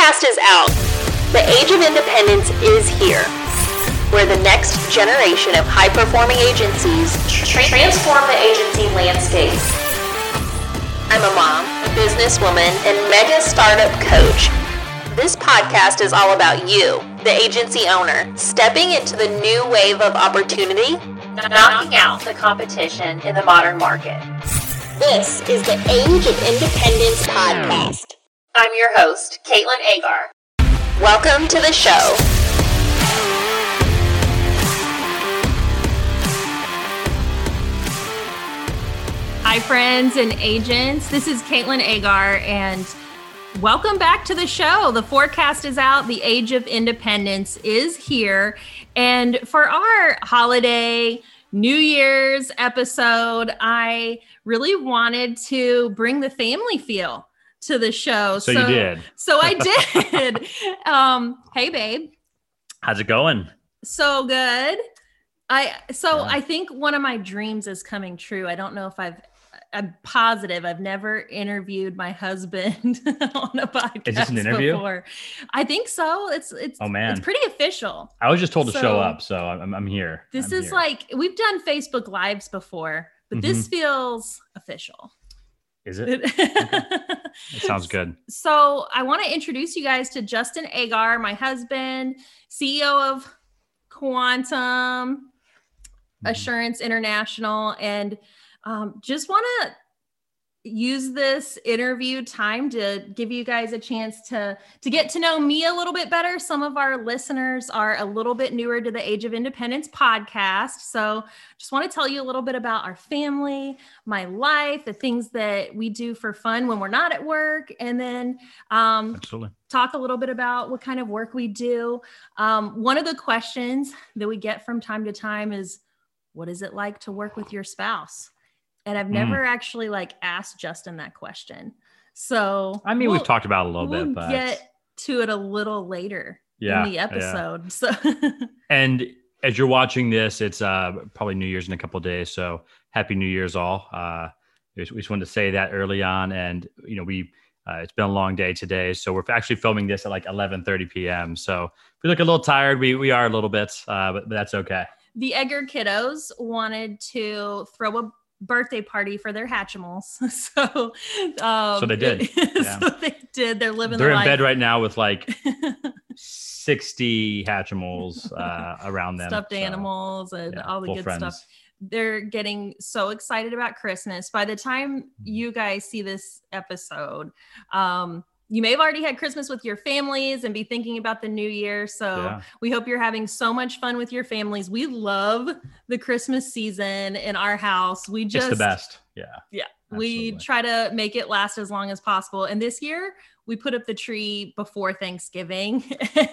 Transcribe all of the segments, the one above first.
forecast is out. The age of independence is here, where the next generation of high performing agencies transform the agency landscape. I'm a mom, a businesswoman, and mega startup coach. This podcast is all about you, the agency owner, stepping into the new wave of opportunity, knocking out the competition in the modern market. This is the Age of Independence podcast. I'm your host, Caitlin Agar. Welcome to the show. Hi, friends and agents. This is Caitlin Agar, and welcome back to the show. The forecast is out. The age of independence is here. And for our holiday New Year's episode, I really wanted to bring the family feel to the show. So, you did. So I did. um, hey, babe. How's it going? So good. I so Yeah. I think one of my dreams is coming true. I don't know if I've I'm positive I've never interviewed my husband on a podcast. Is this an interview? Before. I think so. It's it's Oh, man. it's pretty official. I was just told to show up, so I'm, I'm here. This I'm is here. like we've done Facebook lives before, but this Mm-hmm. feels official. Is it? It sounds good. So I want to introduce you guys to Justin Agar, my husband, CEO of Quantum Mhm. Assurance International, and um, just want to use this interview time to give you guys a chance to to get to know me a little bit better some of our listeners are a little bit newer to the age of independence podcast so just want to tell you a little bit about our family my life the things that we do for fun when we're not at work and then um, Absolutely. talk a little bit about what kind of work we do. Um, one of the questions that we get from time to time is, "What is it like to work with your spouse?" And I've Mm. never actually like asked Justin that question. So I mean, we'll- we've talked about it a little we'll bit, but get to it a little later yeah, in the yeah. episode. So And as you're watching this, it's uh, probably New Year's in a couple of days. So happy New Year's, all. Uh, we just wanted to say that early on, and you know we. Uh, it's been a long day today, so we're actually filming this at like 11:30 p.m. So if we look a little tired, we we are a little bit, uh, but, but that's okay. the Agar kiddos wanted to throw a birthday party for their Hatchimals. So, um, So they did. Yeah. so they did. They're living They're the in life. bed right now with like 60 Hatchimals uh, around them. stuffed so, animals and yeah, all the good friends. stuff. They're getting so excited about Christmas. By the time Mm-hmm. you guys see this episode, um, you may have already had Christmas with your families and be thinking about the new year. So Yeah. we hope you're having so much fun with your families. We love the Christmas season in our house. We It's just the best. Yeah. yeah. We try to make it last as long as possible. And this year we put up the tree before Thanksgiving.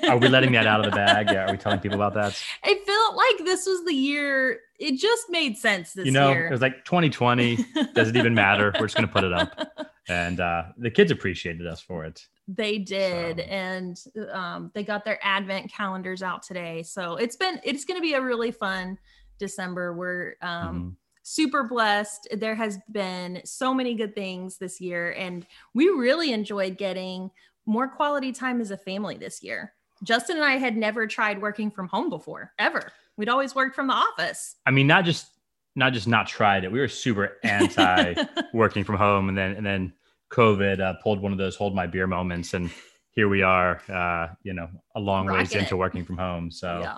Are we letting that out of the bag? Yeah. Are we telling people about that? I felt like this was the year. It just made sense this you know, year. it was like 2020. Does it even matter? We're just going to put it up. And uh, the kids appreciated us for it. they did, So- and um, they got their advent calendars out today. So it's been it's going to be a really fun December. We're um, Mhm. super blessed. There has been so many good things this year, and we really enjoyed getting more quality time as a family this year. Justin and I had never tried working from home before, ever. We'd always worked from the office. I mean, not just not just not tried it. We were super anti working from home, and then and then COVID uh, pulled one of those hold my beer moments, and here we are. Uh, you know, a long ways Rocking into working from home. So. yeah.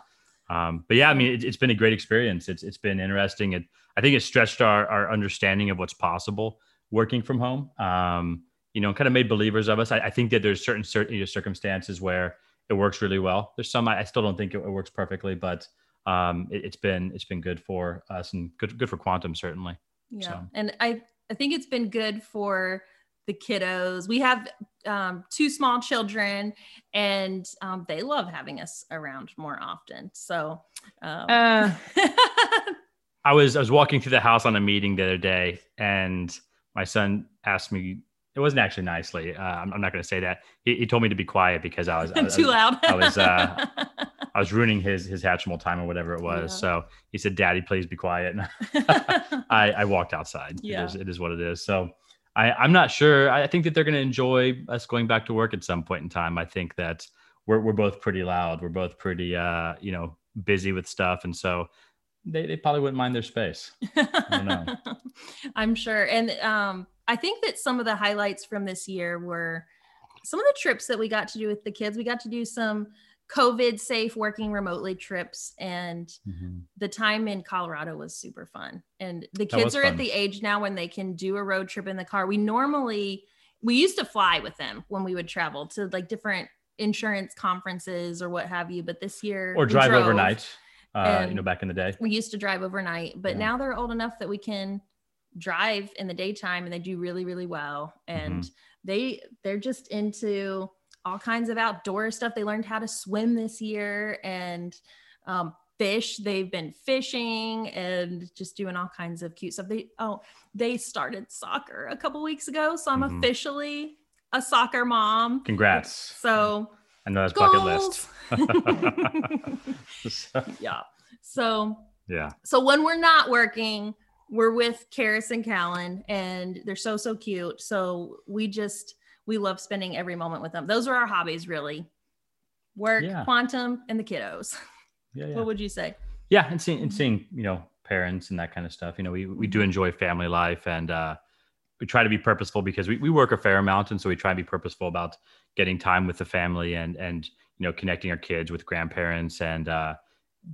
Um, but yeah, I mean, it, it's been a great experience. It's it's been interesting. It I think it stretched our our understanding of what's possible working from home. Um, you know, kind of made believers of us. I, I think that there's certain certain you know, circumstances where it works really well. There's some I, I still don't think it, it works perfectly, but um, it, it's been it's been good for us and good good for quantum certainly. Yeah. So- And I, I think it's been good for the kiddos. We have um, two small children and um, they love having us around more often. So, um, Uh, I was I was walking through the house on a meeting the other day, and my son asked me. It wasn't actually nicely. Uh, I'm, I'm not going to say that. He, he told me to be quiet because I was I was- too loud. I was, uh, I was ruining his his Hatchimal time or whatever it was. Yeah. So he said, "Daddy, please be quiet." And I, I walked outside. Yeah. It is it is what it is. So I, I'm not sure. I think that they're going to enjoy us going back to work at some point in time. I think that we're we're both pretty loud. We're both pretty uh, you know busy with stuff, and so they, they probably wouldn't mind their space. I'm sure. And um, I think that some of the highlights from this year were some of the trips that we got to do with the kids. We got to do some COVID safe working remotely trips, and mm-hmm. the time in Colorado was super fun. And the kids are fun. at the age now when they can do a road trip in the car. We normally we used to fly with them when we would travel to like different insurance conferences or what have you. But this year, or drive overnight uh, you know, back in the day. We used to drive overnight, but yeah. now they're old enough that we can drive in the daytime and they do really, really well. And mm-hmm. they they're just into all kinds of outdoor stuff. They learned how to swim this year and um, fish. They've been fishing and just doing all kinds of cute stuff. They oh, they started soccer a couple weeks ago, so I'm mm-hmm. officially a soccer mom. Congrats. So I know that's bucket list. so, yeah. So yeah. So when we're not working, we're with Karis and Callan, and they're so so cute. So we just we love spending every moment with them. Those are our hobbies, really. Work, yeah. quantum, and the kiddos. Yeah, yeah. What would you say? Yeah, and seeing and seeing you know parents and that kind of stuff. You know, we we do enjoy family life, and uh, we try to be purposeful because we, we work a fair amount, and so we try to be purposeful about getting time with the family and and you know connecting our kids with grandparents and uh,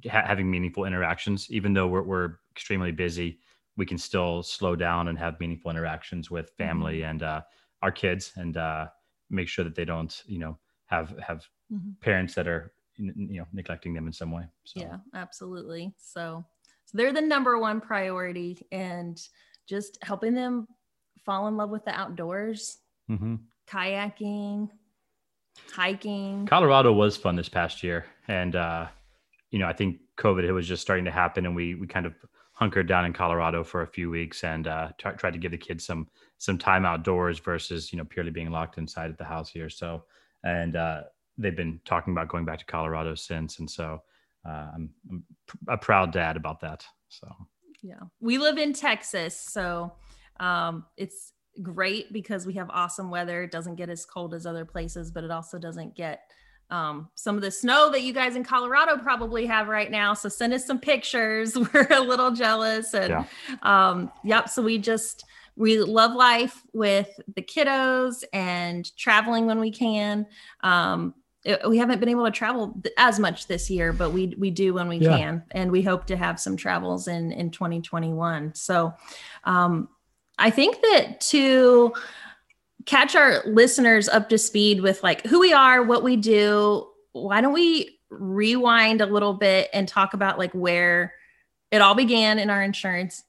ha- having meaningful interactions. Even though we're we're extremely busy, we can still slow down and have meaningful interactions with family mm-hmm. and uh, our kids, and uh, make sure that they don't you know have have mm-hmm. parents that are you know neglecting them in some way. So. Yeah, absolutely. So so they're the number one priority and just helping them fall in love with the outdoors, mm-hmm. kayaking, hiking. Colorado was fun this past year, and uh, you know I think COVID it was just starting to happen, and we we kind of hunkered down in Colorado for a few weeks and uh, t- tried to give the kids some some time outdoors versus you know purely being locked inside at the house here. So and uh, they've been talking about going back to Colorado since, and so uh, I'm, I'm a proud dad about that. So yeah, we live in Texas, so um, it's great because we have awesome weather. It doesn't get as cold as other places, but it also doesn't get um, some of the snow that you guys in Colorado probably have right now. So send us some pictures. We're a little jealous. And yeah. um, yep. So we just, we love life with the kiddos and traveling when we can. Um, it, we haven't been able to travel as much this year, but we we do when we yeah. can, and we hope to have some travels in in 2021. So, um, I think that to catch our listeners up to speed with like who we are, what we do, why don't we rewind a little bit and talk about like where it all began in our insurance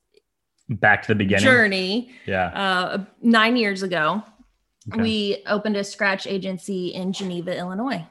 back to the beginning journey. Yeah. Uh, nine years ago, okay. we opened a scratch agency in Geneva, Illinois.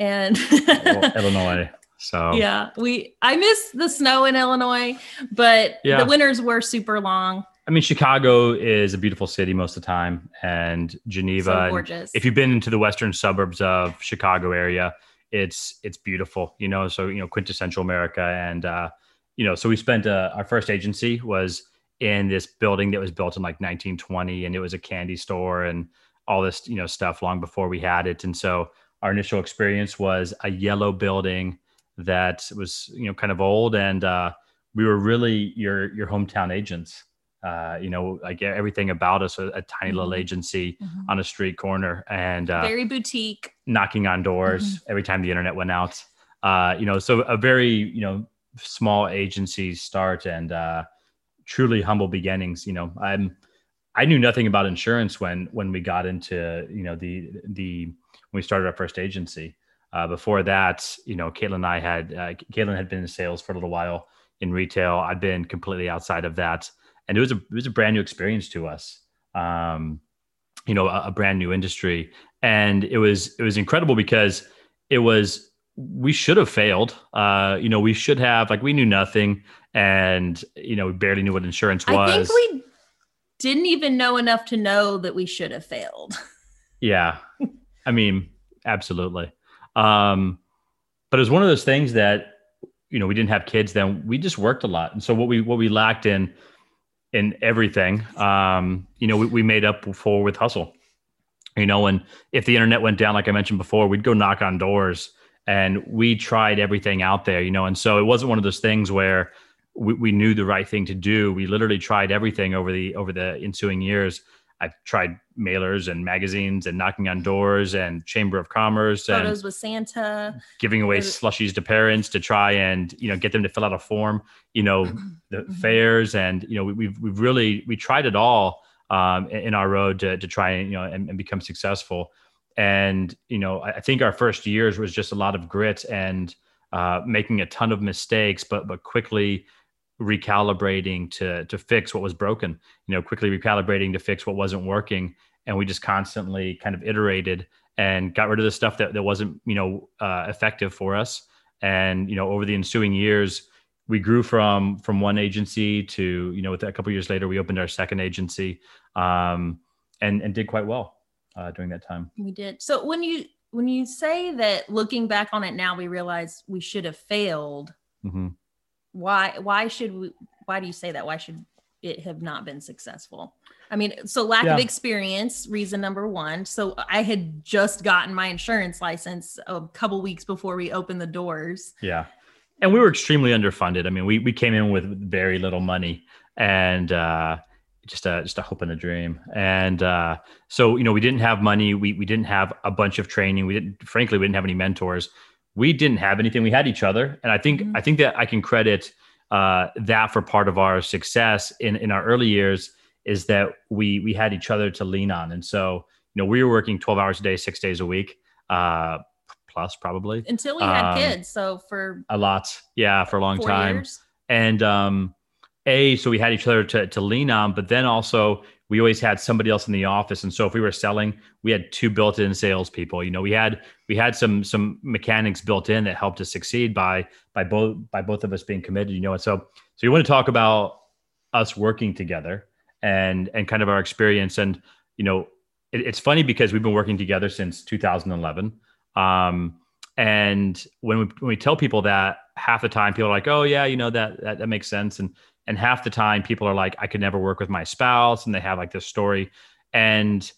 And Illinois. So yeah, we I miss the snow in Illinois, but yeah. the winters were super long. I mean, Chicago is a beautiful city most of the time, and Geneva. So gorgeous. if you've been into the western suburbs of Chicago area, it's it's beautiful. You know, so you know quintessential America, and uh, you know, so we spent uh, our first agency was in this building that was built in like 1920, and it was a candy store and all this you know stuff long before we had it, and so our initial experience was a yellow building that was you know kind of old, and uh, we were really your your hometown agents uh, you know, like everything about us, a, a tiny mm-hmm. little agency mm-hmm. on a street corner and uh, very boutique, knocking on doors mm-hmm. every time the internet went out. Uh, you know, so a very, you know, small agency start and uh, truly humble beginnings. You know, I'm, I knew nothing about insurance when, when we got into, you know, the, the, when we started our first agency. Uh, before that, you know, Caitlin and I had, uh, Caitlin had been in sales for a little while in retail. I'd been completely outside of that and it was a it was a brand new experience to us. Um, you know, a, a brand new industry, and it was it was incredible because it was we should have failed. Uh, you know, we should have like we knew nothing, and you know, we barely knew what insurance was. I think we didn't even know enough to know that we should have failed. yeah, I mean, absolutely. Um, but it was one of those things that you know we didn't have kids then. We just worked a lot, and so what we what we lacked in in everything. Um, you know, we, we made up for with hustle. You know, and if the internet went down, like I mentioned before, we'd go knock on doors and we tried everything out there, you know, and so it wasn't one of those things where we, we knew the right thing to do. We literally tried everything over the over the ensuing years. I tried mailers and magazines and knocking on doors and chamber of commerce Photos and with Santa. giving away slushies to parents to try and you know get them to fill out a form you know the Mhm. fairs and you know we, we've we've really we tried it all um, in in our road to to try and you know and, and become successful and you know I I think our first years was just a lot of grit and uh, making a ton of mistakes but but quickly recalibrating to to fix what was broken you know quickly recalibrating to fix what wasn't working. And we just constantly kind of iterated and got rid of the stuff that, that wasn't you know uh, effective for us. And you know over the ensuing years we grew from from one agency to you know with a couple years later we opened our second agency um, and and did quite well uh, during that time. We did. So when you when you say that looking back on it now we realize we should have failed, hmm why why should we why do you say that? Why should it have not been successful? I mean, so lack Yeah. of experience, reason number one. So I had just gotten my insurance license a couple weeks before we opened the doors. Yeah. And we were extremely underfunded. I mean, we, we came in with very little money and uh, just a, just a hope and a dream. And uh, so, you know, we didn't have money. We, we didn't have a bunch of training. We didn't, frankly, we didn't have any mentors. We didn't have anything. We had each other. And I think, Mhm. I think that I can credit uh, that for part of our success in, in our early years is that we, we had each other to lean on. And so, you know, we were working 12 hours a day, six days a week, uh, plus probably Until we had Um, kids. So for a lot. Yeah. For a long time years. and um a so we had each other to, to lean on but then also we always had somebody else in the office. And so if we were selling we had two built-in salespeople. You know we had we had some some mechanics built in that helped us succeed by by both by both of us being committed you know? And so so you want to talk about us working together and and kind of our experience. And you know it, it's funny because we've been working together since 2011 um and when we, when we tell people that half the time people are like oh yeah you know that, that that makes sense. And and half the time people are like i could never work with my spouse and they have like this story. And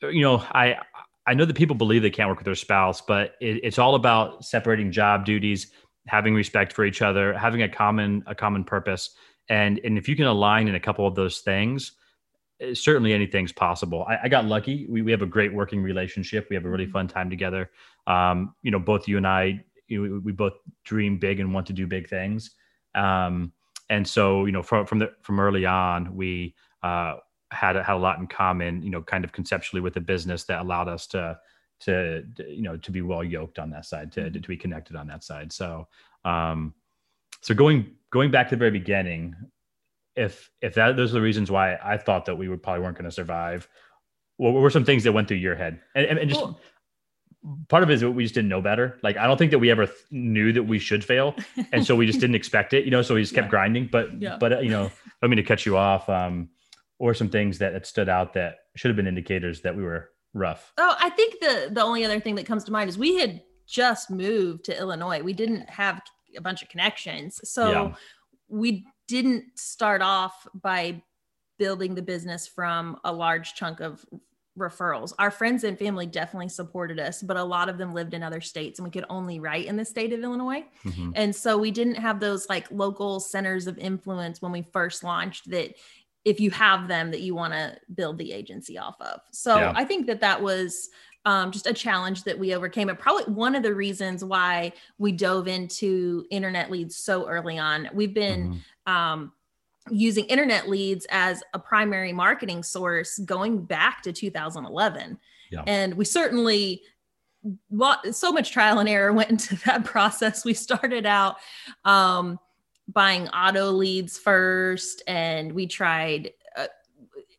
you know i i know that people believe they can't work with their spouse but it, it's all about separating job duties having respect for each other having a common a common purpose. And and if you can align in a couple of those things eh, certainly anything's possible. I, I got lucky. We, we have a great working relationship. We have a really fun time together. Um, you know both you and i you know, we, we both dream big and want to do big things. Um, and so you know from from the from early on we uh, had had a lot in common you know kind of conceptually with the business that allowed us to to you know to be well yoked on that side to to be connected on that side. So um so going going back to the very beginning if if that those are the reasons why i thought that we would probably weren't going to survive what were some things that went through your head? And, and, and just Well- part of it is that we just didn't know better like i don't think that we ever th- knew that we should fail and so we just didn't expect it you know so we just kept Yeah. grinding but Yeah. but uh, you know i mean to cut you off um or some things that, that stood out that should have been indicators that we were rough Oh, I think the the only other thing that comes to mind is we had just moved to Illinois. We didn't have a bunch of connections. So Yeah. we didn't start off by building the business from a large chunk of referrals. Our friends and family definitely supported us, but a lot of them lived in other states and we could only write in the state of Illinois. Mhm. And so we didn't have those like local centers of influence when we first launched that if you have them that you want to build the agency off of. So Yeah. I think that that was um, just a challenge that we overcame. And probably one of the reasons why we dove into internet leads so early on. We've been Mhm. um, using internet leads as a primary marketing source going back to 2011. Yeah. And we certainly so much trial and error went into that process. We started out um, buying auto leads first, and we tried. Uh,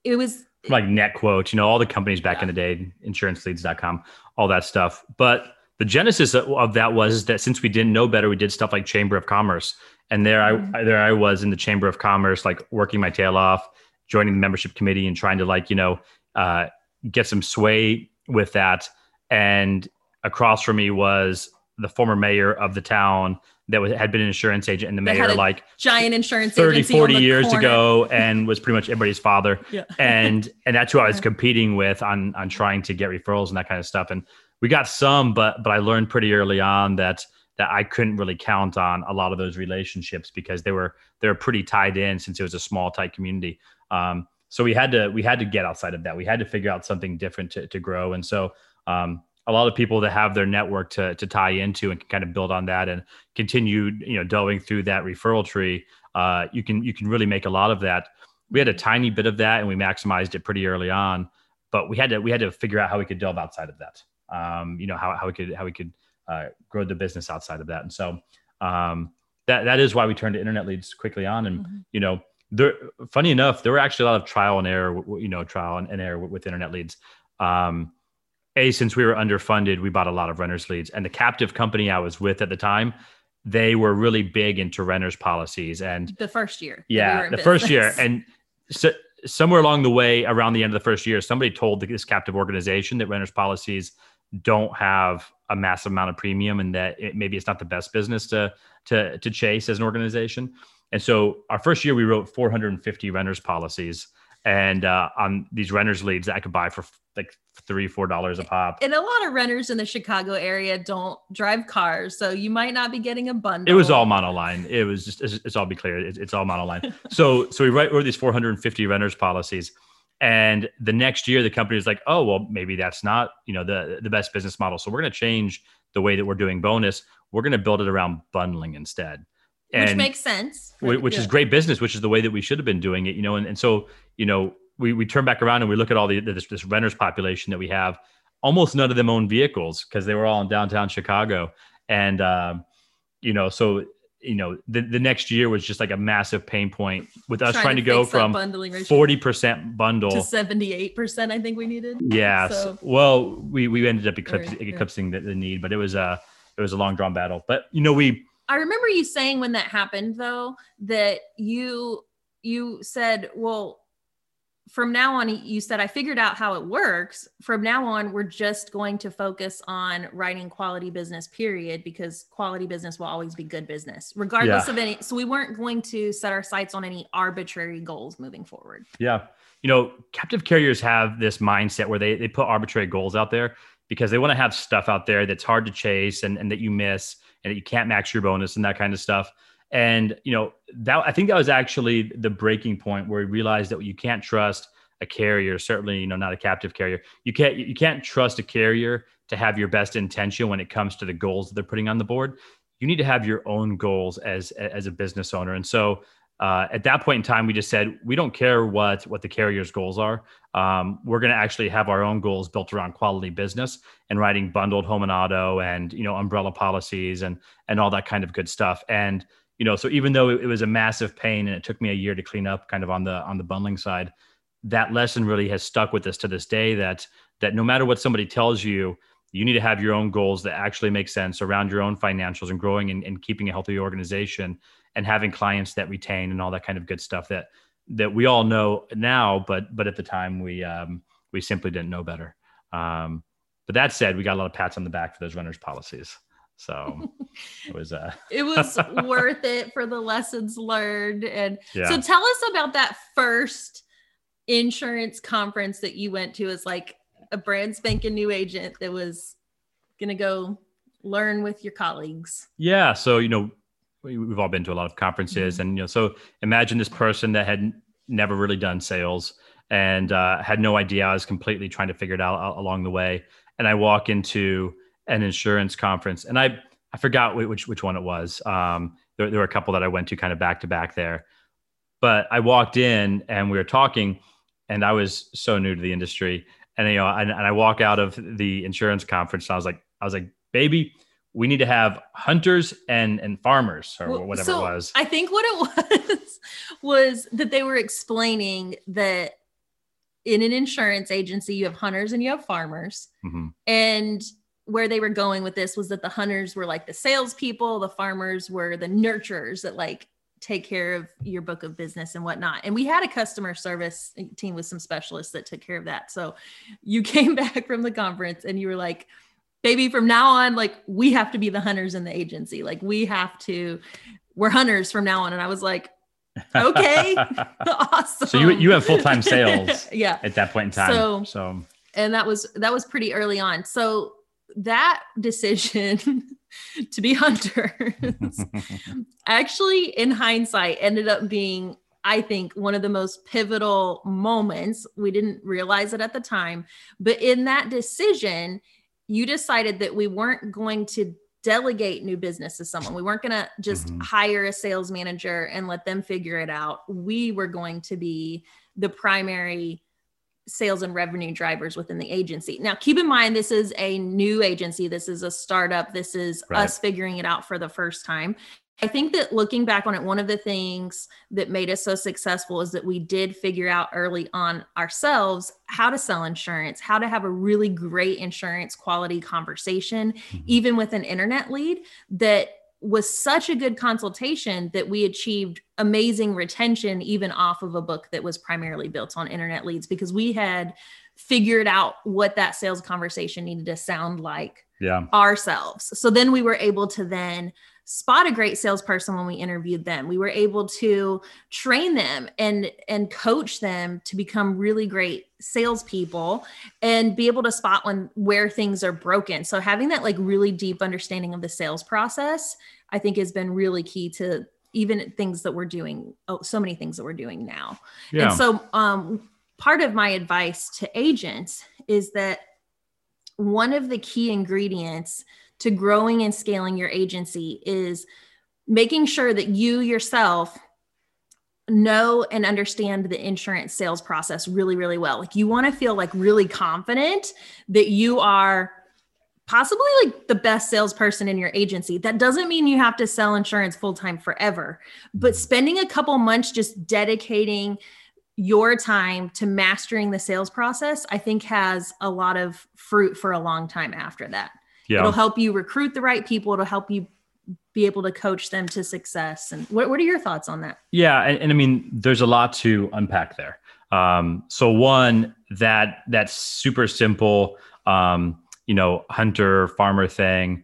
it was like NetQuote you know all the companies back Yeah. in the day insuranceleads.com all that stuff but the genesis of that was that since we didn't know better we did stuff like chamber of commerce and there Mhm. i there i was in the chamber of commerce like working my tail off joining the membership committee and trying to like you know uh, get some sway with that and across from me was the former mayor of the town that was, had been an insurance agent in the That mayor like Giant insurance 30, agency 40 years corner. ago and was pretty much everybody's father. Yeah. And and that's who I was competing with on on trying to get referrals and that kind of stuff. And we got some, but but I learned pretty early on that that I couldn't really count on a lot of those relationships because they were they were pretty tied in since it was a small tight community. Um, so we had to we had to get outside of that. We had to figure out something different to to grow. And so um, a lot of people that have their network to to tie into and can kind of build on that and continue you know delving through that referral tree. Uh, you can you can really make a lot of that. We had a tiny bit of that and we maximized it pretty early on, but we had to we had to figure out how we could delve outside of that. Um, you know how how we could how we could uh, grow the business outside of that. And so um, that that is why we turned to internet leads quickly on. And Mhm. you know, there funny enough, there were actually a lot of trial and error. You know, trial and, and error with, with internet leads. Um, a since we were underfunded, we bought a lot of renters leads, and the captive company I was with at the time, they were really big into renters policies and The first year. we yeah, were the first year, and so, somewhere along the way, around the end of the first year, somebody told this captive organization that renters policies don't have a massive amount of premium, and that it, maybe it's not the best business to to to chase as an organization. And so, our first year, we wrote 450 renters policies, and uh, on these renters leads that I could buy for like three, four dollars a pop. and a lot of renters in the Chicago area don't drive cars, so you might not be getting a bundle. It was all monoline. It was just, it's, it's all be clear. It's, it's all monoline. so, so we write, wrote these 450 renters policies. And the next year, the company was like, oh, well, maybe that's not, you know, the, the best business model. So we're going to change the way that we're doing bonus. We're going to build it around bundling instead. which makes sense. whi- which is great business, which is the way that we should have been doing it, you know. And, and so, you know, we, we turn back around and we look at all the this, this renters population that we have. Almost none of them own vehicles because they were all in downtown Chicago. And, um, you know, so, you know, the, the next year was just like a massive pain point with us trying, to, go from bundling ratio 40% bundle. to 78%, I think we needed. yeah So- well, we, we ended up eclipse, Right, yeah. eclipsing the, the need, but it was a, it was a long drawn battle. But, you know, we, I remember you saying when that happened though that you you said, well, from now on you said I figured out how it works. From now on we're just going to focus on writing quality business period because quality business will always be good business regardless Yeah. of any so we weren't going to set our sights on any arbitrary goals moving forward. Yeah. You know, captive carriers have this mindset where they, they put arbitrary goals out there because they want to have stuff out there that's hard to chase and, and that you miss and that you can't max your bonus and that kind of stuff. And, you know, that I think that was actually the breaking point where we realized that you can't trust a carrier, certainly, you know, not a captive carrier. You can't you can't trust a carrier to have your best intention when it comes to the goals that they're putting on the board. You need to have your own goals as as a business owner. And so uh, at that point in time, we just said we don't care what what the carrier's goals are. Um, we're going to actually have our own goals built around quality business and writing bundled home and auto and you know umbrella policies and and all that kind of good stuff. And you know, so even though it, was a massive pain and it took me a year to clean up, kind of on the on the bundling side, that lesson really has stuck with us to this day. That that no matter what somebody tells you, you need to have your own goals that actually make sense around your own financials and growing and, and keeping a healthy organization and having clients that retain and all that kind of good stuff that that we all know now, but but at the time we um, we simply didn't know better. Um, but that said, we got a lot of pats on the back for those renters policies. So it was uh It was worth it for the lessons learned and yeah. So tell us about that first insurance conference that you went to as like a brand spanking new agent that was gonna go learn with your colleagues. Yeah. So, you know, we, we've all been to a lot of conferences and, you know, so imagine this person that had never really done sales and uh, had no idea. I was completely trying to figure it out along the way. And I walk into an insurance conference and I, I forgot which, which one it was. Um, there, there were a couple that I went to kind of back to back there, but I walked in and we were talking and I was so new to the industry. And, you know, and, and I walk out of the insurance conference and I was like, I was like, baby, we need to have hunters and and farmers or Well, whatever so it was. I think what it was was that they were explaining that in an insurance agency, you have hunters and you have farmers. Mhm. And where they were going with this was that the hunters were like the salespeople, the farmers were the nurturers that like take care of your book of business and whatnot. And we had a customer service team with some specialists that took care of that. So you came back from the conference and you were like, baby, from now on, like we have to be the hunters in the agency. Like we have to, we're hunters from now on. And I was like, okay, awesome. So you you have full time sales, yeah, at that point in time. So, so and that was that was pretty early on. So that decision to be hunters actually in hindsight ended up being I think one of the most pivotal moments. We didn't realize it at the time, but in that decision, you decided that we weren't going to delegate new business to someone. We weren't going to just mm-hmm. hire a sales manager and let them figure it out. We were going to be the primary sales and revenue drivers within the agency. Now, keep in mind, this is a new agency. This is a startup. This is right. us figuring it out for the first time. I think that looking back on it, one of the things that made us so successful is that we did figure out early on ourselves how to sell insurance, how to have a really great insurance quality conversation, mm-hmm. even with an internet lead that was such a good consultation that we achieved amazing retention, even off of a book that was primarily built on internet leads, because we had figured out what that sales conversation needed to sound like yeah. ourselves. So then we were able to then spot a great salesperson when we interviewed them. We were able to train them and and coach them to become really great salespeople and be able to spot when where things are broken. So having that like really deep understanding of the sales process, I think has been really key to even things that we're doing. Oh, so many things that we're doing now. Yeah. And so um, part of my advice to agents is that one of the key ingredients to growing and scaling your agency is making sure that you yourself know and understand the insurance sales process really really well like you want to feel like really confident that you are possibly like the best salesperson in your agency that doesn't mean you have to sell insurance full time forever but mm-hmm. spending a couple months just dedicating your time to mastering the sales process i think has a lot of fruit for a long time after that yeah. It'll help you recruit the right people. It'll help you be able to coach them to success. And what, what are your thoughts on that? Yeah. And, and I mean, there's a lot to unpack there. Um, so one, that that super simple, um, you know, hunter farmer thing,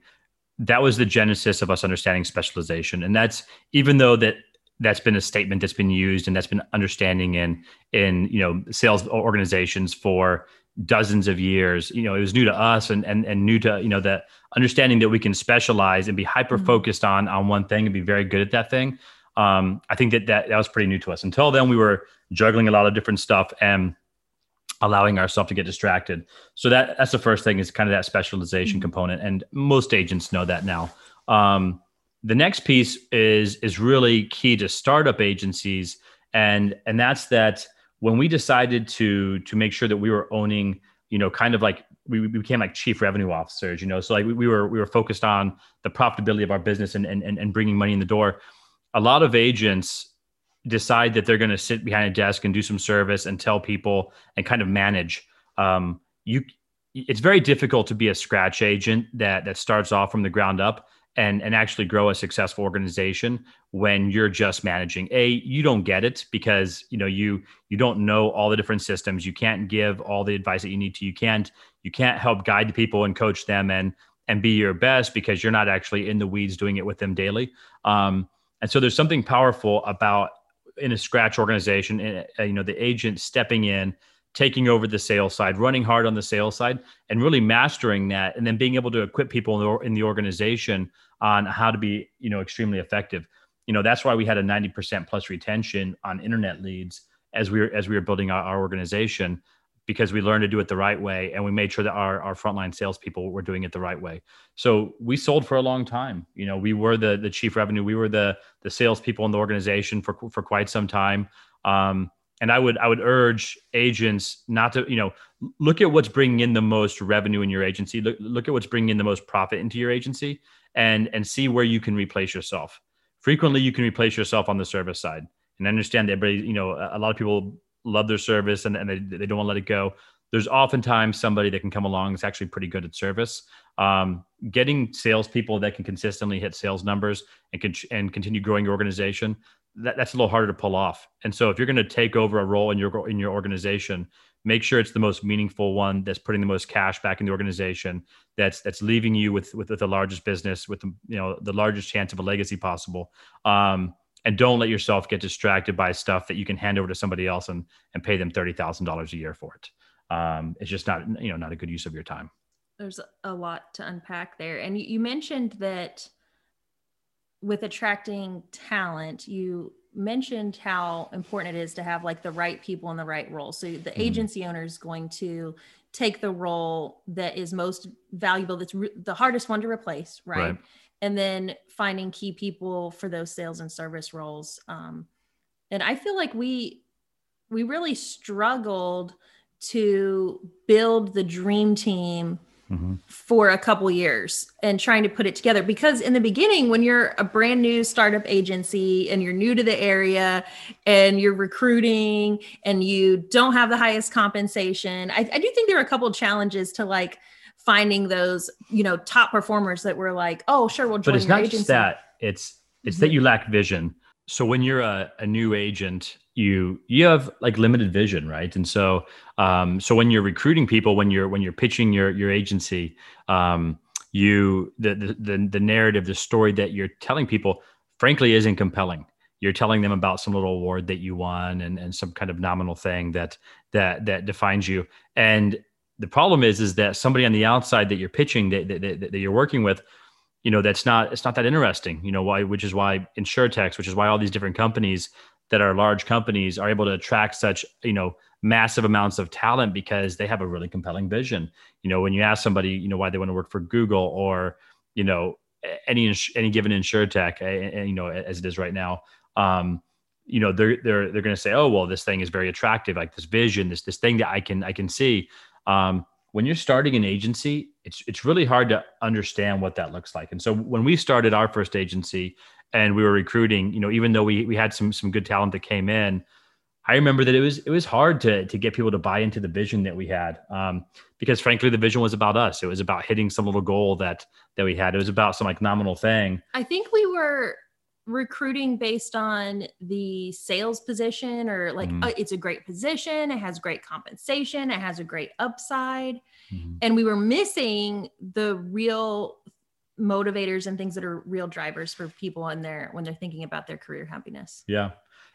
that was the genesis of us understanding specialization. And that's even though that that's been a statement that's been used and that's been understanding in in you know sales organizations for dozens of years you know it was new to us and and, and new to you know the understanding that we can specialize and be hyper focused mm-hmm. on on one thing and be very good at that thing um, i think that, that that was pretty new to us until then we were juggling a lot of different stuff and allowing ourselves to get distracted so that that's the first thing is kind of that specialization mm-hmm. component and most agents know that now um, the next piece is is really key to startup agencies and and that's that when we decided to to make sure that we were owning you know kind of like we, we became like chief revenue officers you know? So like we, we were we were focused on the profitability of our business and and, and bringing money in the door. A lot of agents decide that they're going to sit behind a desk and do some service and tell people and kind of manage. Um, you it's very difficult to be a scratch agent that that starts off from the ground up and and actually grow a successful organization when you're just managing. A you don't get it because you know you you don't know all the different systems. You can't give all the advice that you need to. You can't you can't help guide the people and coach them and and be your best because you're not actually in the weeds doing it with them daily. Um, and so there's something powerful about in a scratch organization you know the agent stepping in taking over the sales side, running hard on the sales side, and really mastering that, and then being able to equip people in the, in the organization on how to be, you know, extremely effective. You know, that's why we had a 90% plus retention on internet leads as we were as we were building our, our organization because we learned to do it the right way and we made sure that our, our frontline salespeople were doing it the right way. So we sold for a long time. You know, we were the the chief revenue, we were the the salespeople in the organization for for quite some time. Um, and I would I would urge agents not to you know look at what's bringing in the most revenue in your agency. Look look at what's bringing in the most profit into your agency, and and see where you can replace yourself. Frequently, you can replace yourself on the service side, and I understand that everybody you know a lot of people love their service and, and they, they don't want to let it go. There's oftentimes somebody that can come along that's actually pretty good at service. Um, getting salespeople that can consistently hit sales numbers and can and continue growing your organization that, that's a little harder to pull off. And so if you're going to take over a role in your in your organization, make sure it's the most meaningful one that's putting the most cash back in the organization that's that's leaving you with with, with the largest business with the you know the largest chance of a legacy possible. Um, and don't let yourself get distracted by stuff that you can hand over to somebody else and and pay them $30,000 a year for it. Um, it's just not you know not a good use of your time. There's a lot to unpack there. And you mentioned that with attracting talent you mentioned how important it is to have like the right people in the right role. So the mm-hmm. agency owner is going to take the role that is most valuable, that's re- the hardest one to replace, right? right? And then finding key people for those sales and service roles. Um, and I feel like we we really struggled to build the dream team mm-hmm. for a couple years and trying to put it together because in the beginning when you're a brand new startup agency and you're new to the area and you're recruiting and you don't have the highest compensation i, I do think there are a couple challenges to like finding those you know top performers that were like oh sure we'll join but it's not agency. just that it's it's mm-hmm. that you lack vision so when you're a, a new agent you you have like limited vision right? And so um so when you're recruiting people when you're when you're pitching your your agency um you the the the, narrative the story that you're telling people frankly isn't compelling. You're telling them about some little award that you won and, and some kind of nominal thing that that that defines you. And the problem is is that somebody on the outside that you're pitching that, that, that, that you're working with you know that's not it's not that interesting you know why which is why insurtechs which is why all these different companies that are large companies are able to attract such you know massive amounts of talent because they have a really compelling vision. You know when you ask somebody you know why they want to work for google or you know any any given insurtech you know as it is right now um, you know they're they're they're going to say oh well this thing is very attractive like this vision this this thing that i can i can see. Um, when you're starting an agency it's it's really hard to understand what that looks like and so when we started our first agency and we were recruiting, you know, even though we we had some some good talent that came in, I remember that it was it was hard to to get people to buy into the vision that we had, um, because frankly, the vision was about us. It was about hitting some little goal that that we had. It was about some like nominal thing. I think we were recruiting based on the sales position or like mm-hmm. uh, it's a great position it has great compensation it has a great upside mm-hmm. and we were missing the real motivators and things that are real drivers for people in their when they're thinking about their career happiness. Yeah.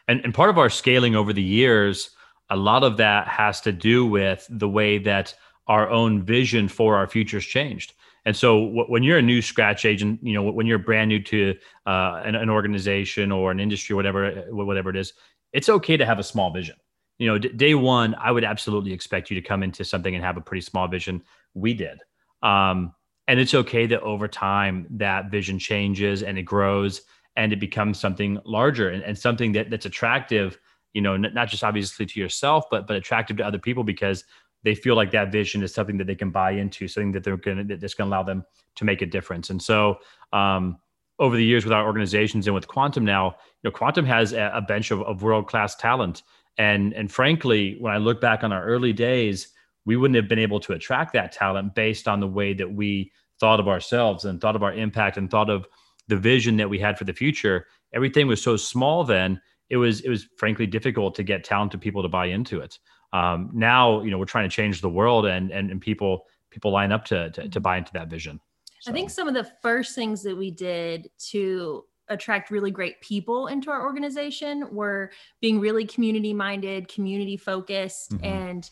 And and part of our scaling over the years, a lot of that has to do with the way that our own vision for our futures changed. And so when you're a new scratch agent, you know, when you're brand new to uh, an, an, organization or an industry, whatever, whatever it is, it's okay to have a small vision. You know, d- day one, I would absolutely expect you to come into something and have a pretty small vision. We did. Um, and it's okay that over time that vision changes and it grows and it becomes something larger and, and something that, that's attractive you know n- not just obviously to yourself but but attractive to other people because they feel like that vision is something that they can buy into something that they're going to that's going to allow them to make a difference. And so um, over the years with our organizations and with quantum now you know quantum has a, a bench of, of world-class talent. And and frankly when i look back on our early days we wouldn't have been able to attract that talent based on the way that we thought of ourselves and thought of our impact and thought of the vision that we had for the future. Everything was so small then it was it was frankly difficult to get talented people to buy into it um, now you know we're trying to change the world and and, and people people line up to, to, to buy into that vision so. i think some of the first things that we did to attract really great people into our organization were being really community minded community focused mm-hmm. and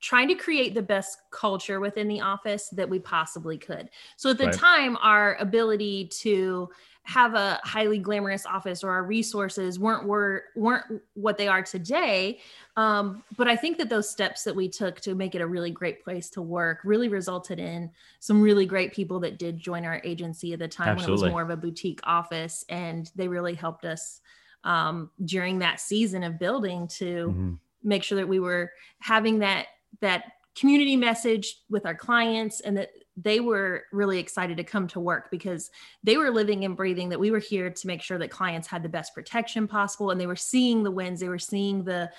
trying to create the best culture within the office that we possibly could. So at the right. time, our ability to have a highly glamorous office or our resources weren't were weren't what they are today. Um, but I think that those steps that we took to make it a really great place to work really resulted in some really great people that did join our agency at the time Absolutely. when it was more of a boutique office, and they really helped us um, during that season of building to. Mm-hmm make sure that we were having that that community message with our clients and that they were really excited to come to work because they were living and breathing that we were here to make sure that clients had the best protection possible and they were seeing the wins they were seeing the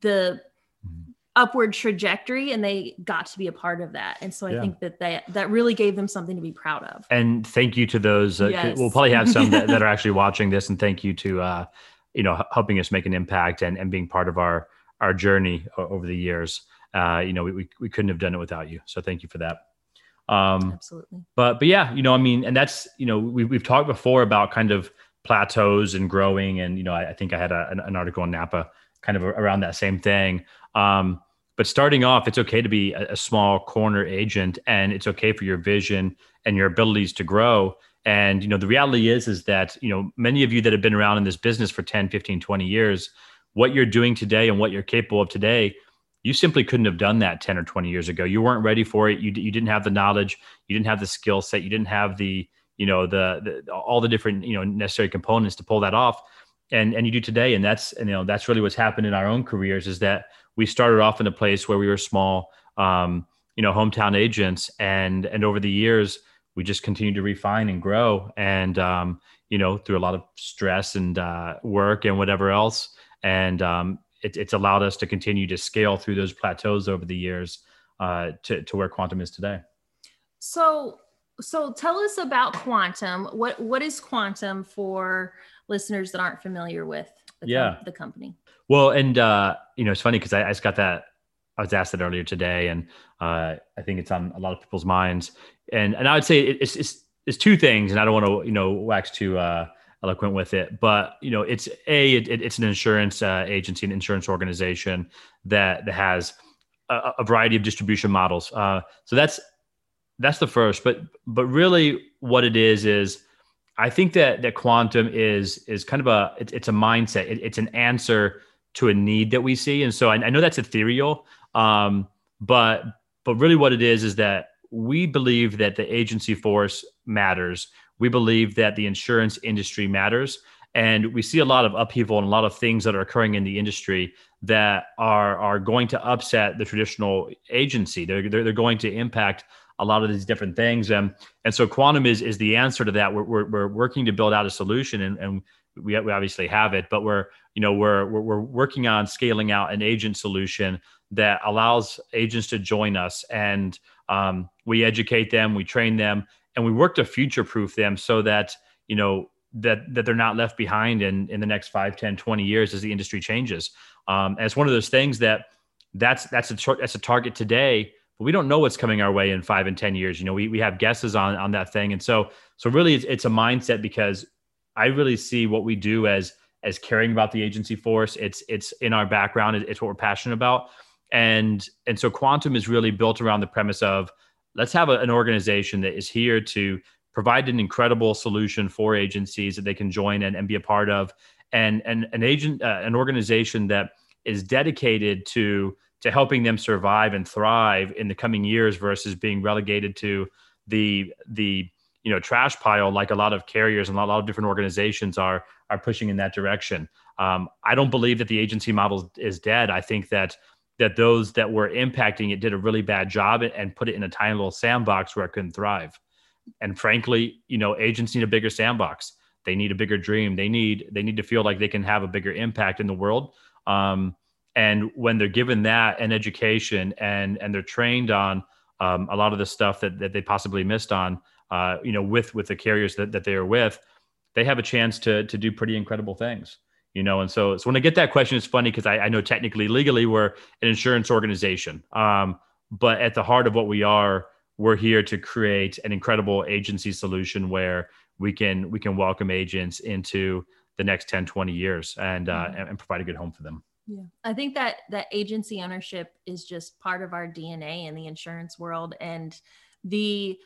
the mm-hmm. upward trajectory and they got to be a part of that and so i yeah. think that that that really gave them something to be proud of and thank you to those uh, yes. we'll probably have some that, that, are actually watching this and thank you to uh you know helping us make an impact and and being part of our our journey over the years uh, you know, we, we, we couldn't have done it without you. So thank you for that. Um, Absolutely. But, but yeah, you know, I mean, and that's, you know, we, we've talked before about kind of plateaus and growing. And, you know, I, I think I had a, an, an, article on Napa kind of around that same thing. Um, but starting off, it's okay to be a, a small corner agent and it's okay for your vision and your abilities to grow. And, you know, the reality is, is that, you know, many of you that have been around in this business for 10, 15, 20 years, what you're doing today and what you're capable of today you simply couldn't have done that 10 or 20 years ago. You weren't ready for it. You, you didn't have the knowledge. You didn't have the skill set. You didn't have the you know the, the all the different you know necessary components to pull that off. And and you do today. And that's you know that's really what's happened in our own careers is that we started off in a place where we were small um, you know hometown agents. And and over the years we just continue to refine and grow. And um, you know through a lot of stress and uh, work and whatever else. And um, it, it's allowed us to continue to scale through those plateaus over the years uh, to, to where quantum is today. So so tell us about quantum. What what is quantum for listeners that aren't familiar with the, yeah. com- the company? Well and uh, you know it's funny because I, I, just got that i was asked that earlier today and uh, i think it's on a lot of people's minds. And and i would say it's it's, it's two things and i don't want to you know wax too uh, eloquent with it. But you know it's a it, it's an insurance uh, agency an insurance organization that that has a, a variety of distribution models. Uh, so that's that's the first. But but really what it is is i think that that quantum is is kind of a it, it's a mindset. It, it's an answer to a need that we see. And so i, I know that's ethereal um, but but really what it is is that we believe that the agency force matters we believe that the insurance industry matters. And we see a lot of upheaval and a lot of things that are occurring in the industry that are, are going to upset the traditional agency. They're, they're, they're going to impact a lot of these different things. And, and so quantum is, is the answer to that. We're, we're, we're working to build out a solution and, and we, we obviously have it, but we're, you know, we're, we're, we're working on scaling out an agent solution that allows agents to join us and um, we educate them, we train them, and we work to future proof them so that you know that that they're not left behind in in the next 5 10 20 years as the industry changes. Um, one of those things that that's that's a that's a target today but we don't know what's coming our way in five and ten years. You know we, we have guesses on on that thing. And so so really it's, it's a mindset because i really see what we do as as caring about the agency force. It's it's in our background. It's what we're passionate about. And and so quantum is really built around the premise of let's have a, an organization that is here to provide an incredible solution for agencies that they can join and, and be a part of. And, and an agent uh, an organization that is dedicated to to helping them survive and thrive in the coming years versus being relegated to the the you know trash pile like a lot of carriers and a lot of different organizations are are pushing in that direction. Um, i don't believe that the agency model is dead. I think that that those that were impacting it did a really bad job and put it in a tiny little sandbox where it couldn't thrive. And frankly, you know, agents need a bigger sandbox. They need a bigger dream. They need they need to feel like they can have a bigger impact in the world. Um, and when they're given that and education and and they're trained on um, a lot of the stuff that, that they possibly missed on, uh, you know, with with the carriers that, that they are with, they have a chance to to do pretty incredible things you know? And so so when i get that question it's funny because I, I, know technically legally we're an insurance organization. Um, but at the heart of what we are we're here to create an incredible agency solution where we can we can welcome agents into the next 10 20 years and uh, mm-hmm. and, and provide a good home for them. Yeah. I think that that agency ownership is just part of our dna in the insurance world. And the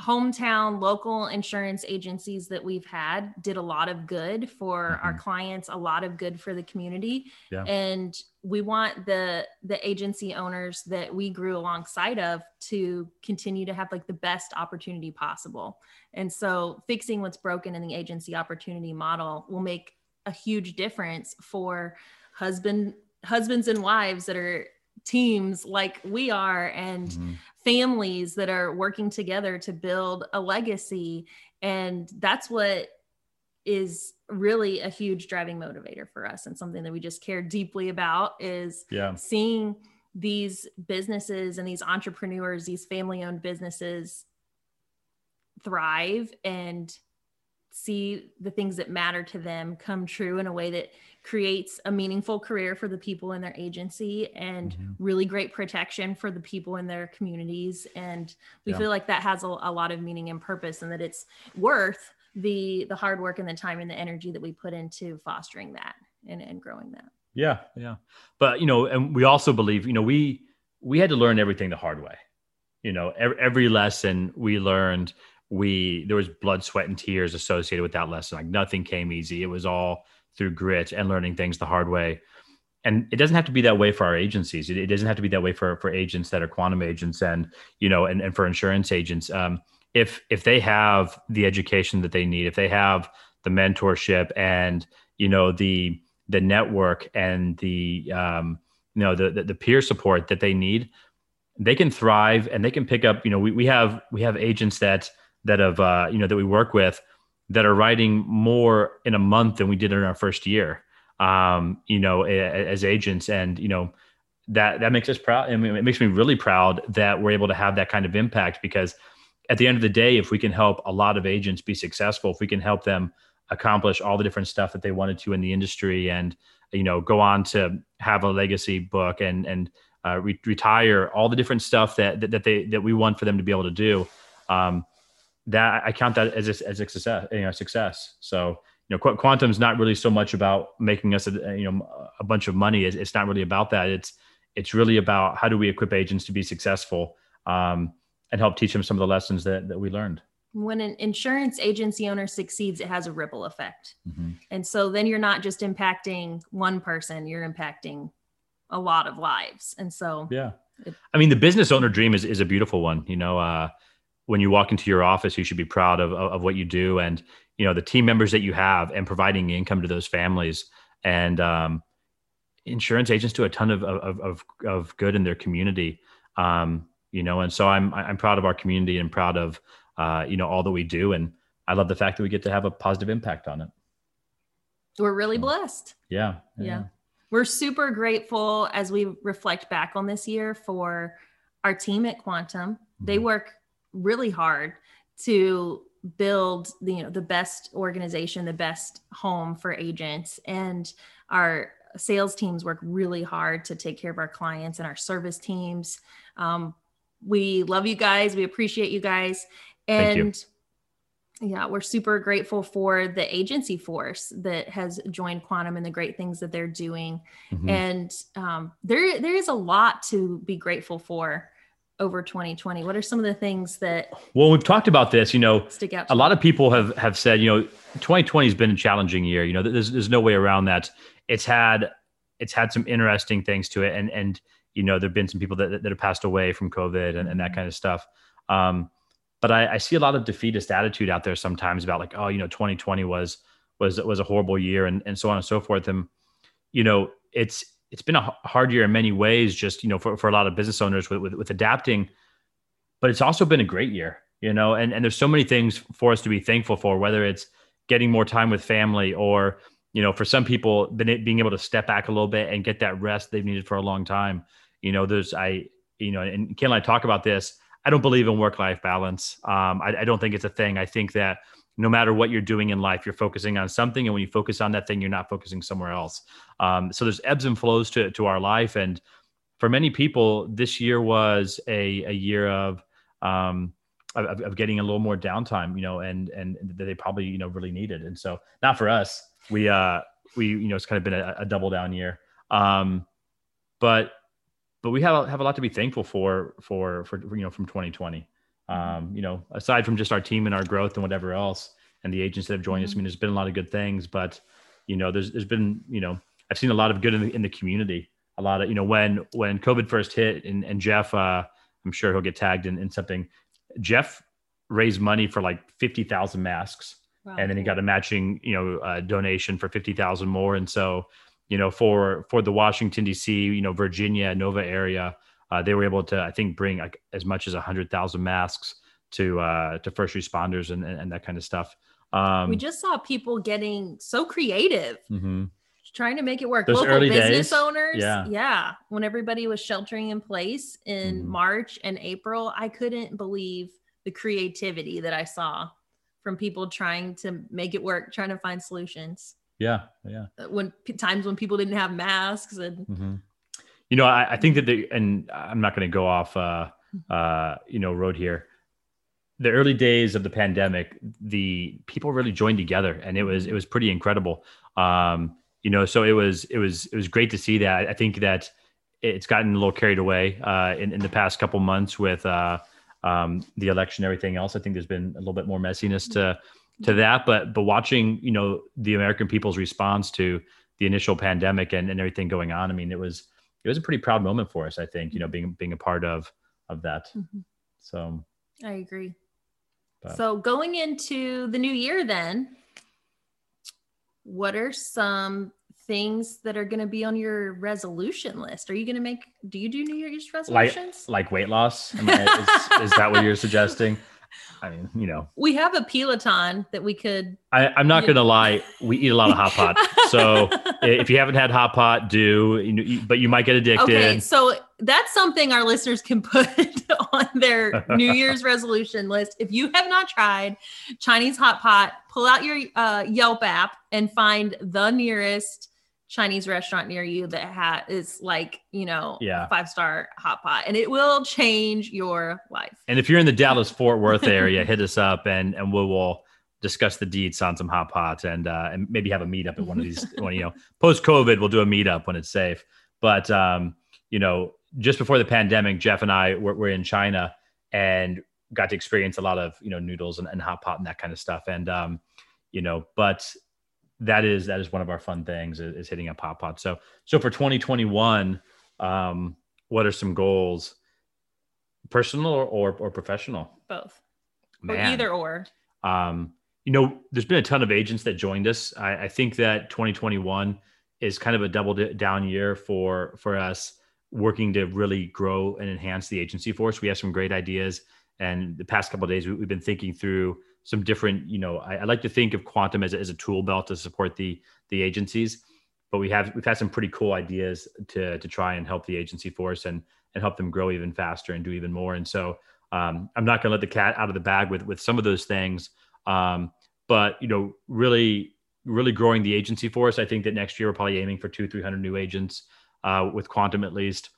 hometown local insurance agencies that we've had did a lot of good for mm-hmm. our clients a lot of good for the community yeah. and we want the the agency owners that we grew alongside of to continue to have like the best opportunity possible and so fixing what's broken in the agency opportunity model will make a huge difference for husband husbands and wives that are teams like we are and mm-hmm. Families that are working together to build a legacy and that's what is really a huge driving motivator for us and something that we just care deeply about is yeah. seeing these businesses and these entrepreneurs these family owned businesses thrive and see the things that matter to them come true in a way that creates a meaningful career for the people in their agency and mm-hmm. really great protection for the people in their communities and we yeah. feel like that has a, a lot of meaning and purpose and that it's worth the the hard work and the time and the energy that we put into fostering that and, and growing that yeah yeah but you know and we also believe you know we we had to learn everything the hard way you know every, every lesson we learned we there was blood sweat and tears associated with that lesson. Like nothing came easy. It was all through grit and learning things the hard way. And it doesn't have to be that way for our agencies. It, it, doesn't have to be that way for for agents that are quantum agents and you know and, and for insurance agents. Um, if if they have the education that they need if they have the mentorship and you know the the network and the um, you know the, the, the peer support that they need they can thrive and they can pick up you know we, we have we have agents that that have uh, you know that we work with that are writing more in a month than we did in our first year um, you know as agents. And you know that that makes us proud. And it makes me really proud that we're able to have that kind of impact because at the end of the day if we can help a lot of agents be successful if we can help them accomplish all the different stuff that they wanted to in the industry and you know go on to have a legacy book and and uh, re- retire all the different stuff that, that, that they that we want for them to be able to do um, that I count that as a, as a success you know success so you know qu- is not really so much about making us a, you know a bunch of money it's, it's not really about that it's it's really about how do we equip agents to be successful um, and help teach them some of the lessons that, that we learned when an insurance agency owner succeeds, it has a ripple effect. Mm-hmm. And so then you're not just impacting one person, you're impacting a lot of lives. And so, yeah. It, I mean, the business owner dream is, is a beautiful one. You know, uh, when you walk into your office, you should be proud of, of, of what you do and, you know, the team members that you have and providing income to those families. And um, insurance agents do a ton of, of, of, of good in their community. Um, you know, and so I'm, I'm proud of our community and proud of, uh, you know, all that we do. And I love the fact that we get to have a positive impact on it. We're really so, blessed. Yeah, yeah. Yeah. We're super grateful as we reflect back on this year for our team at Quantum. Mm-hmm. They work really hard to build the you know the best organization the best home for agents. And our sales teams work really hard to take care of our clients and our service teams. Um, we love you guys. We appreciate you guys. And yeah, we're super grateful for the agency force that has joined Quantum and the great things that they're doing. Mm-hmm. And um, there, there is a lot to be grateful for over 2020. What are some of the things that? Well, we've talked about this. You know, stick out. A lot of people have have said, you know, 2020 has been a challenging year. You know, there's there's no way around that. It's had it's had some interesting things to it, and and you know, there've been some people that that have passed away from COVID and, and that mm-hmm. kind of stuff. Um, but I, I see a lot of defeatist attitude out there sometimes about like, oh, you know, 2020 was was was a horrible year and, and so on and so forth. And you know, it's it's been a hard year in many ways, just you know, for, for a lot of business owners with, with, with adapting. But it's also been a great year, you know, and, and there's so many things for us to be thankful for, whether it's getting more time with family or, you know, for some people, being able to step back a little bit and get that rest they've needed for a long time. You know, there's I, you know, and Ken and I talk about this I don't believe in work life balance. Um, I, I, don't think it's a thing. I think that no matter what you're doing in life, you're focusing on something, and when you focus on that thing, you're not focusing somewhere else. Um, so there's ebbs and flows to to our life, and for many people, this year was a a year of um, of, of, getting a little more downtime, you know, and and that they probably you know really needed. And so not for us. We uh we you know it's kind of been a, a double down year. Um, but but we have have a lot to be thankful for for for you know from 2020. Mm-hmm. Um, you know, aside from just our team and our growth and whatever else, and the agents that have joined mm-hmm. us. I mean, there's been a lot of good things, but you know, there's there's been you know, I've seen a lot of good in the, in the community. A lot of you know when when COVID first hit, and and Jeff, uh, I'm sure he'll get tagged in, in something. Jeff raised money for like fifty thousand masks, wow. and then he got a matching you know uh, donation for fifty thousand more, and so you know, for for the Washington D.C., you know, Virginia, Nova area, uh, they were able to, I think, bring like as much as a hundred thousand masks to uh, to first responders and, and that kind of stuff. Um, we just saw people getting so creative, mm-hmm. trying to make it work. Those Local business days, owners, yeah, yeah. When everybody was sheltering in place in mm-hmm. March and April, I couldn't believe the creativity that I saw from people trying to make it work, trying to find solutions. Yeah, yeah. When times when people didn't have masks and. Mm-hmm. You know, I, I, think that the and I'm not going to go off, uh, uh, you know, road here. The early days of the pandemic, the people really joined together, and it was it was pretty incredible. Um, you know, so it was it was it was great to see that. I think that it's gotten a little carried away uh, in in the past couple months with uh, um, the election, and everything else. I think there's been a little bit more messiness to to that, but but watching you know the American people's response to the initial pandemic and, and everything going on, I mean, it was it was a pretty proud moment for us. I think you know being being a part of of that. Mm-hmm. So I agree. But. So going into the new year, then, what are some things that are going to be on your resolution list? Are you going to make? Do you do New Year's resolutions? Like, like weight loss? I mean, is, is that what you're suggesting? I mean, you know, we have a Peloton that we could. I, am not going to lie. We eat a lot of hot pot. so if you haven't had hot pot, do, you know, but you might get addicted. Okay. So that's something our listeners can put on their New Year's resolution list. If you have not tried Chinese hot pot, pull out your uh, Yelp app and find the nearest Chinese restaurant near you that ha- is like, you know, yeah. five star hot pot and it will change your life. And if you're in the Dallas Fort Worth area, hit us up and and we will discuss the deeds on some hot pot and uh, and maybe have a meetup at one of these when you know post COVID we'll do a meetup when it's safe. But um, you know, just before the pandemic, Jeff and I were, were in China and got to experience a lot of you know noodles and, and hot pot and that kind of stuff. And um, you know, but that is that is one of our fun things is, is hitting a hot pot. So so for 2021, um, what are some goals? Personal or or, or professional? Both. Man. Or either or. Um, you know, there's been a ton of agents that joined us. I, I think that 2021 is kind of a double down year for for us working to really grow and enhance the agency force. We have some great ideas, and the past couple days we, have been thinking through some different, you know, I, I, like to think of quantum as a, as a tool belt to support the the agencies, but we have we've had some pretty cool ideas to to try and help the agency force and and help them grow even faster and do even more. And so um, I'm not going to let the cat out of the bag with with some of those things, um, but you know, really really growing the agency force. I think that next year we're probably aiming for two three hundred new agents uh, with quantum at least.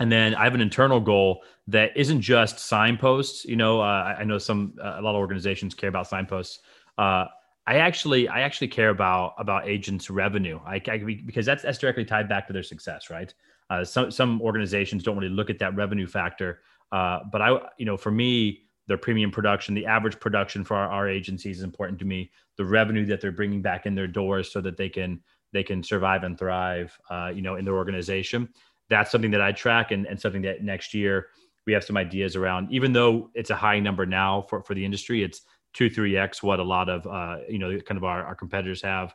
And then I have an internal goal that isn't just signposts. You know, uh, I know some uh, a lot of organizations care about signposts. Uh, I actually I actually care about about agents' revenue. I, I because that's that's directly tied back to their success, right? Uh, some some organizations don't really look at that revenue factor, uh, but I you know for me their premium production, the average production for our, our agencies is important to me. The revenue that they're bringing back in their doors so that they can they can survive and thrive, uh, you know, in their organization that's something that I track and, and something that next year we have some ideas around. Even though it's a high number now for, for the industry, it's two, three X what a lot of, uh, you know, kind of our, our competitors have.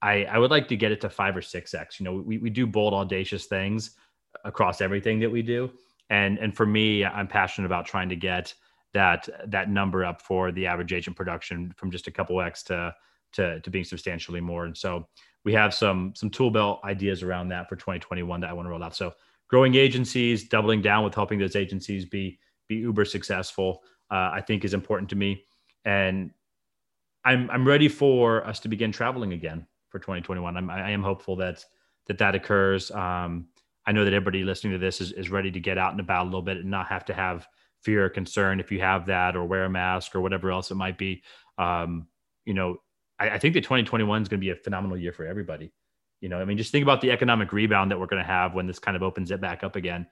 I, I would like to get it to five or six X. You know, we, we do bold, audacious things across everything that we do. And, and for me, I'm passionate about trying to get that, that number up for the average agent production from just a couple X to, to, to being substantially more. And so we have some some tool belt ideas around that for 2021 that I want to roll out. So growing agencies, doubling down with helping those agencies be be uber successful, uh, I think is important to me. And I'm I'm ready for us to begin traveling again for 2021. I'm I am hopeful that that that occurs. Um, I know that everybody listening to this is, is ready to get out and about a little bit and not have to have fear or concern if you have that or wear a mask or whatever else it might be. Um, you know, I, I think that 2021 is going to be a phenomenal year for everybody. You know, I mean, just think about the economic rebound that we're going to have when this kind of opens it back up again.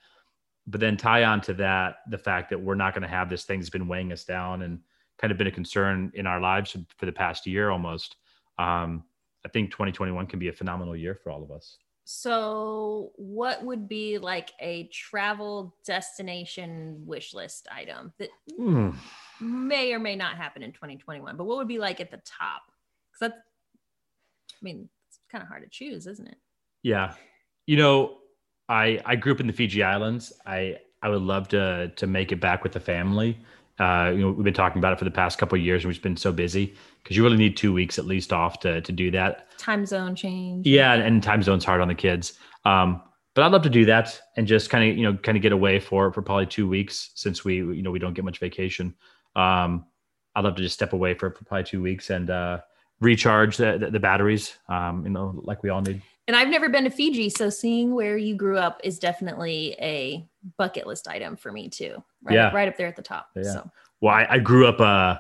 But then tie on to that the fact that we're not going to have this thing that's been weighing us down and kind of been a concern in our lives for the past year almost. Um, I think 2021 can be a phenomenal year for all of us. So, what would be like a travel destination wish list item that mm. may or may not happen in 2021? But what would be like at the top? Because that's, I mean, it's kind of hard to choose, isn't it? Yeah. You know, I I grew up in the Fiji Islands. I I would love to to make it back with the family. Uh, you know, we've been talking about it for the past couple of years, and we've been so busy because you really need two weeks at least off to to do that. Time zone change. Yeah, and time zone's hard on the kids. Um, but I'd love to do that and just kind of you know kind of get away for for probably two weeks since we you know we don't get much vacation. Um, I'd love to just step away for, for probably two weeks and uh, recharge the, the, the batteries. Um, you know, like we all need. And I've never been to Fiji, so seeing where you grew up is definitely a bucket list item for me too. Right, Yeah. right up there at the top. Yeah. So Well, I, I grew up uh,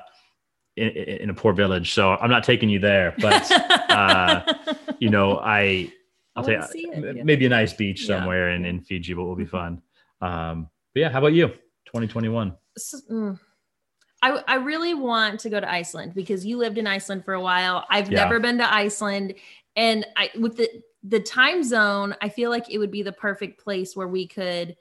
in, in a poor village, so I'm not taking you there. But uh, you know, I I'll I tell you it, yeah. maybe a nice beach Yeah. somewhere in, in Fiji, but will be fun. Um, but yeah, how about you? 2021. S- mm. I, I really want to go to Iceland because you lived in Iceland for a while. I've Yeah. never been to Iceland, and I with the the time zone, I feel like it would be the perfect place where we could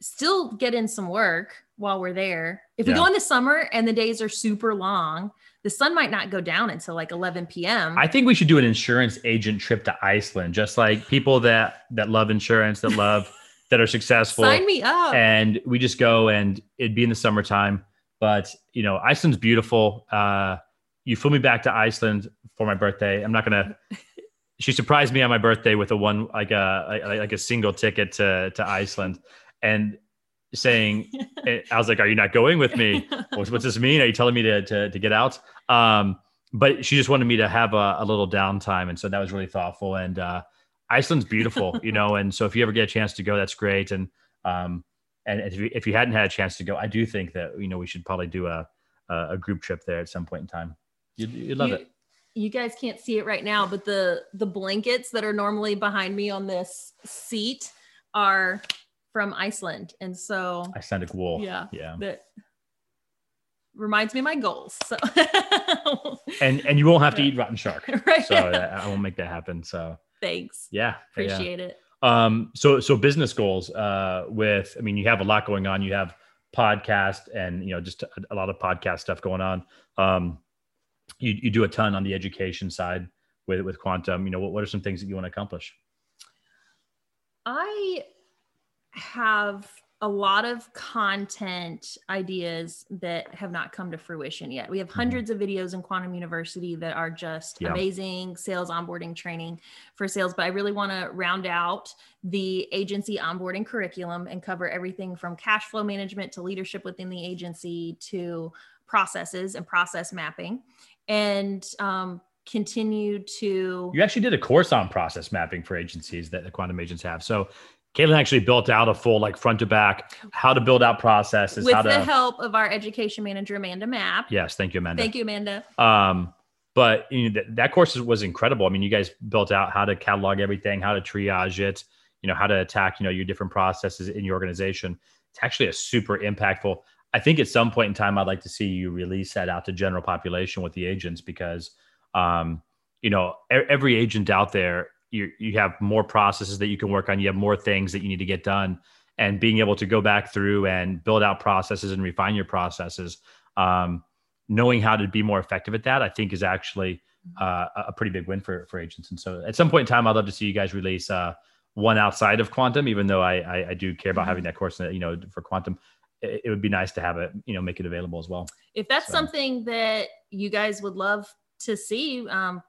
still get in some work while we're there. If we Yeah. go in the summer and the days are super long, the sun might not go down until like 11 p.m. I think we should do an insurance agent trip to Iceland, just like people that that love insurance, that love that are successful. Sign me up. and we just go and it'd be in the summertime but you know iceland's beautiful. Uh you flew me back to iceland for my birthday. I'm not gonna she surprised me on my birthday with a one like a like like a single ticket to to iceland and saying i was like are you not going with me? What's, what's this mean? Are you telling me to to, to get out? Um but she just wanted me to have a, a little downtime. And so that was really thoughtful. And uh iceland's beautiful you know and so if you ever get a chance to go that's great. And um and if you, if you hadn't had a chance to go i do think that you know we should probably do a a a group trip there at some point in time. You'd, you'd love you, it. you guys can't see it right now, but the the blankets that are normally behind me on this seat are from Iceland, and so icelandic wool. Yeah, yeah. that reminds me of my goals. So. And and you won't have to eat rotten shark. Right, so I, I won't make that happen so. Thanks, yeah yeah. appreciate it. Um, so so business goals uh, with I mean you have a lot going on. You have podcast and you know just a, a lot of podcast stuff going on. Um, you you do a ton on the education side with with quantum. You know what what are some things that you want to accomplish? I have a lot of content ideas that have not come to fruition yet. We have hundreds of videos in Quantum University that are just Mm-hmm. Yeah. amazing sales onboarding training for sales, but I really want to round out the agency onboarding curriculum and cover everything from cash flow management to leadership within the agency to processes and process mapping and um, continue to You actually did a course on process mapping for agencies that the quantum agents have. So Caitlin actually built out a full like front to back how to build out processes. with how the to help of our education manager Amanda Mapp. yes, thank you, Amanda. Thank you, Amanda. Um, but you know, that, that course was incredible. I mean, you guys built out how to catalog everything, how to triage it, you know, how to attack, you know, your different processes in your organization. It's actually a super impactful. I think at some point in time, I'd like to see you release that out to general population with the agents because, um, you know, every agent out there, you you have more processes that you can work on. You have more things that you need to get done, and being able to go back through and build out processes and refine your processes. Um, knowing how to be more effective at that, I think, is actually uh, a pretty big win for for agents. And so, at some point in time, I'd love to see you guys release uh, one outside of quantum. Even though I, I I do care about having that course, uh, you know, for quantum, it, it would be nice to have it, you know, make it available as well. If that's So- something that you guys would love to see, um,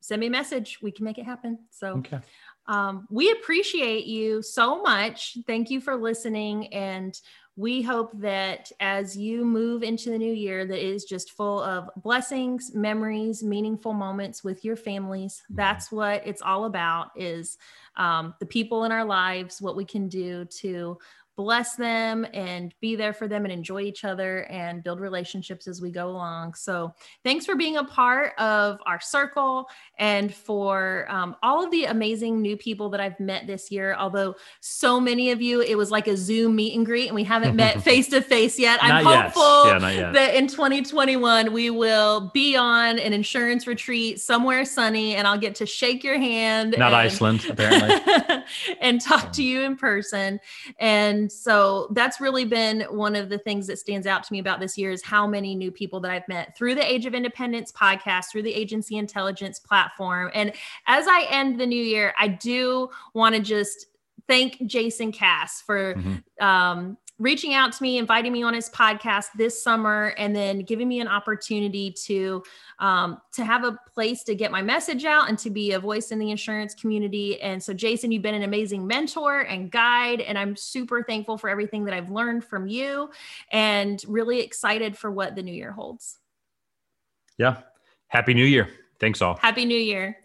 send me a message. We can make it happen. So Okay. um, we appreciate you so much. Thank you for listening. And we hope that as you move into the new year, that is just full of blessings, memories, meaningful moments with your families. Mhm. That's what it's all about is um, the people in our lives, what we can do to bless them and be there for them and enjoy each other and build relationships as we go along. So, thanks for being a part of our circle and for um, all of the amazing new people that I've met this year. Although so many of you, it was like a Zoom meet and greet, and we haven't met face to face yet. I'm not yet. hopeful Yeah, yet. that in 2021 we will be on an insurance retreat somewhere sunny, and I'll get to shake your hand. not and- Iceland, apparently. and talk to you in person. And so that's really been one of the things that stands out to me about this year is how many new people that I've met through the Age of Independence podcast, through the Agency Intelligence platform. And as I end the new year, I do want to just thank Jason Cass for Mhm. um, reaching out to me, inviting me on his podcast this summer, and then giving me an opportunity to um, to have a place to get my message out and to be a voice in the insurance community. And so, Jason, you've been an amazing mentor and guide, and I'm super thankful for everything that I've learned from you, and really excited for what the new year holds. Yeah. Happy New Year. Thanks all. Happy New Year.